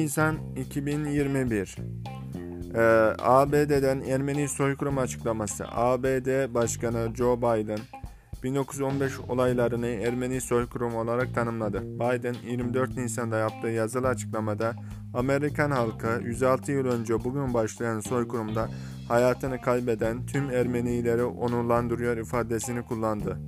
Nisan 2021 ee, ABD'den Ermeni soykırım açıklaması. ABD Başkanı Joe Biden 1915 olaylarını Ermeni soykırım olarak tanımladı. Biden 24 Nisan'da yaptığı yazılı açıklamada Amerikan halkı 106 yıl önce bugün başlayan soykırımda hayatını kaybeden tüm Ermenileri onurlandırıyor ifadesini kullandı.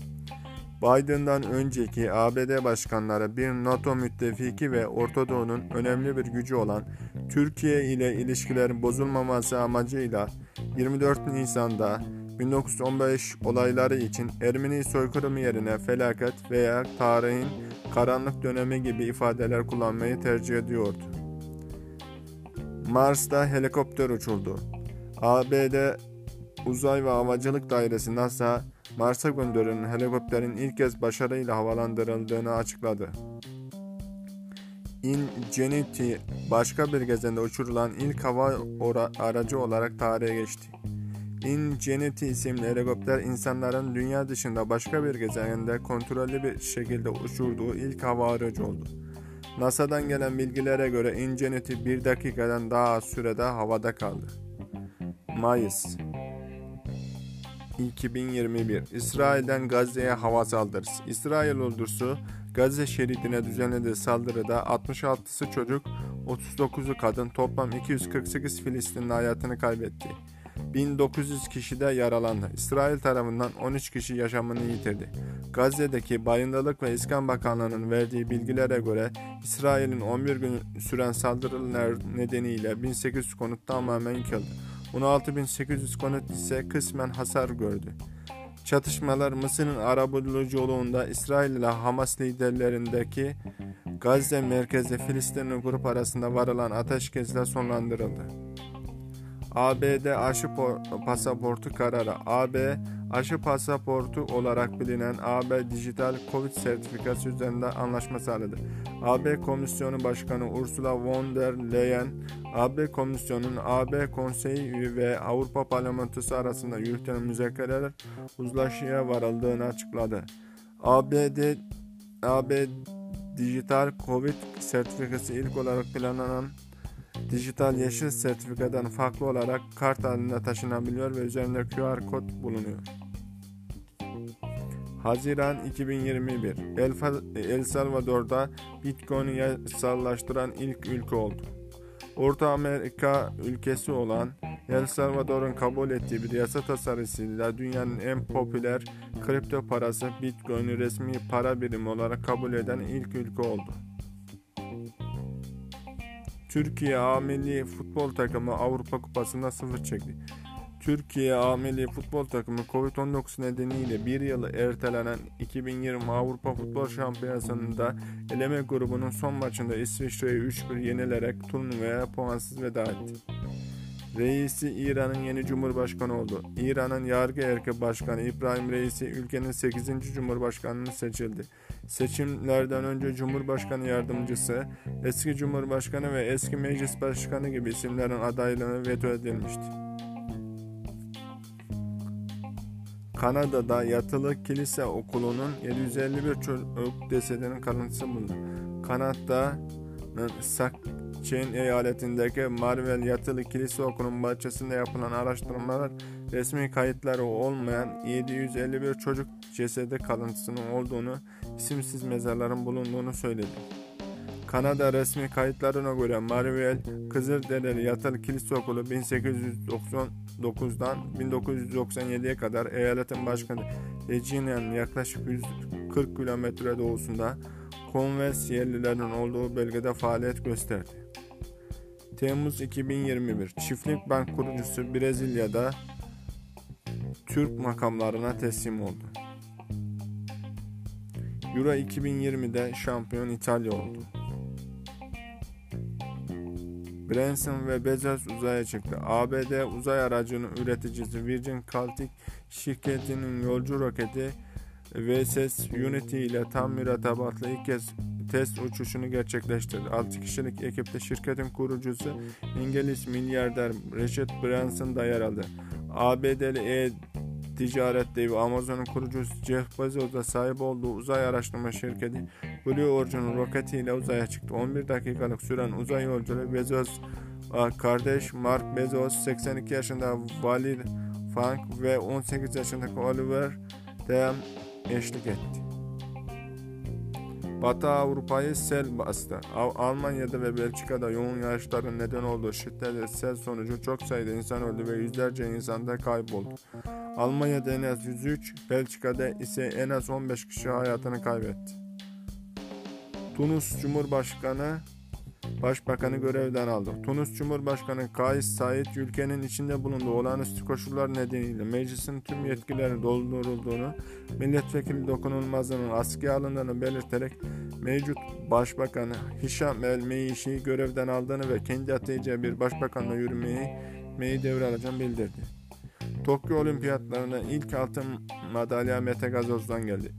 Biden'dan önceki ABD başkanları bir NATO müttefiki ve Orta Doğu'nun önemli bir gücü olan Türkiye ile ilişkilerin bozulmaması amacıyla 24 Nisan'da 1915 olayları için Ermeni soykırımı yerine felaket veya tarihin karanlık dönemi gibi ifadeler kullanmayı tercih ediyordu. Mars'ta helikopter uçuldu. ABD Uzay ve Havacılık Dairesi NASA, Mars'a gönderilen helikopterin ilk kez başarıyla havalandırıldığını açıkladı. Ingenuity başka bir gezende uçurulan ilk hava aracı olarak tarihe geçti. Ingenuity isimli helikopter insanların dünya dışında başka bir gezegende kontrollü bir şekilde uçurduğu ilk hava aracı oldu. NASA'dan gelen bilgilere göre Ingenuity bir dakikadan daha az sürede havada kaldı. Mayıs 2021 İsrail'den Gazze'ye hava saldırısı. İsrail ordusu Gazze şeridine düzenlediği saldırıda 66'sı çocuk, 39'u kadın, toplam 248 Filistinli hayatını kaybetti. 1900 kişi de yaralandı. İsrail tarafından 13 kişi yaşamını yitirdi. Gazze'deki Bayındırlık ve İskan Bakanlığı'nın verdiği bilgilere göre İsrail'in 11 gün süren saldırılar nedeniyle 1800 konut tamamen yıkıldı. 16.800 konut ise kısmen hasar gördü. Çatışmalar Mısır'ın Arabulucu yolunda İsrail ile Hamas liderlerindeki Gazze merkezli Filistinli grup arasında varılan ateşkesle sonlandırıldı. ABD aşı pasaportu kararı AB aşı pasaportu olarak bilinen AB dijital Covid sertifikası üzerinde anlaşma sağladı. AB Komisyonu Başkanı Ursula von der Leyen, AB Komisyonu'nun AB Konseyi ve Avrupa Parlamentosu arasında yürütülen müzakereler uzlaşıya varıldığını açıkladı. ABD AB dijital Covid sertifikası ilk olarak planlanan dijital yeşil sertifikadan farklı olarak kart halinde taşınabiliyor ve üzerinde QR kod bulunuyor. Haziran 2021 El Salvador'da Bitcoin'i yasallaştıran ilk ülke oldu. Orta Amerika ülkesi olan El Salvador'un kabul ettiği bir yasa tasarısıyla dünyanın en popüler kripto parası Bitcoin'i resmi para birimi olarak kabul eden ilk ülke oldu. Türkiye A Milli Futbol Takımı Avrupa Kupası'nda sıfır çekti. Türkiye A Milli Futbol Takımı Covid-19 nedeniyle bir yılı ertelenen 2020 Avrupa Futbol Şampiyonası'nda eleme grubunun son maçında İsviçre'yi 3-1 yenilerek turnuvaya puansız veda etti. Reisi İran'ın yeni cumhurbaşkanı oldu. İran'ın yargı erki başkanı İbrahim Reisi ülkenin 8. cumhurbaşkanını seçildi. Seçimlerden önce cumhurbaşkanı yardımcısı, eski cumhurbaşkanı ve eski meclis başkanı gibi isimlerin adaylığı veto edilmişti. Kanada'da yatılı kilise okulunun 751 çocuk cesedinin kalıntısı bulundu. Kanada'nın Saskatchewan eyaletindeki Marvel Yatılı Kilise Okulu'nun bahçesinde yapılan araştırmalar resmi kayıtları olmayan 751 çocuk cesedi kalıntısının olduğunu, isimsiz mezarların bulunduğunu söyledi. Kanada resmi kayıtlarına göre Marvel Kızılderili Yatılı Kilise Okulu 1899'dan 1997'ye kadar eyaletin başkenti Reginia'nın yaklaşık 140 kilometre doğusunda Konves yerlilerinin olduğu bölgede faaliyet gösterdi. Temmuz 2021 Çiftlik Bank kurucusu Brezilya'da Türk makamlarına teslim oldu. Euro 2020'de şampiyon İtalya oldu. Branson ve Bezos uzaya çıktı. ABD uzay aracının üreticisi Virgin Galactic şirketinin yolcu roketi VSS Unity ile tam mürettebatlı ilk kez test uçuşunu gerçekleştirdi. 6 kişilik ekipte şirketin kurucusu İngiliz milyarder Richard Branson da yer aldı. ABD'li ticaret devi Amazon'un kurucusu Jeff Bezos'a sahip olduğu uzay araştırma şirketi Blue Origin roketiyle uzaya çıktı. 11 dakikalık süren uzay yolculuğu Bezos kardeş Mark Bezos, 82 yaşında Walid Funk ve 18 yaşındaki Oliver Dem eşlik etti. Batı Avrupa'yı sel bastı. Almanya'da ve Belçika'da yoğun yağışların neden olduğu şiddetli sel sonucu çok sayıda insan öldü ve yüzlerce insan da kayboldu. Almanya'da en az 103, Belçika'da ise en az 15 kişi hayatını kaybetti. Tunus Cumhurbaşkanı Başbakanı görevden aldı. Tunus Cumhurbaşkanı Kais Said ülkenin içinde bulunduğu olağanüstü koşullar nedeniyle meclisin tüm yetkileri doldurulduğunu, milletvekili dokunulmazlığının askıya alındığını belirterek mevcut başbakanı Hişam El Meyişi'yi görevden aldığını ve kendi atayacağı bir başbakanla yürümeyi meyi devralacağını bildirdi. Tokyo Olimpiyatlarına ilk altın madalya Mete Gazoz'dan geldi.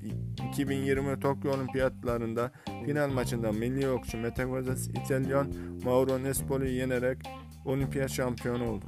2020 Tokyo Olimpiyatlarında final maçında milli okçu Mete Gazoz İtalyan Mauro Nespoli'yi yenerek olimpiyat şampiyonu oldu.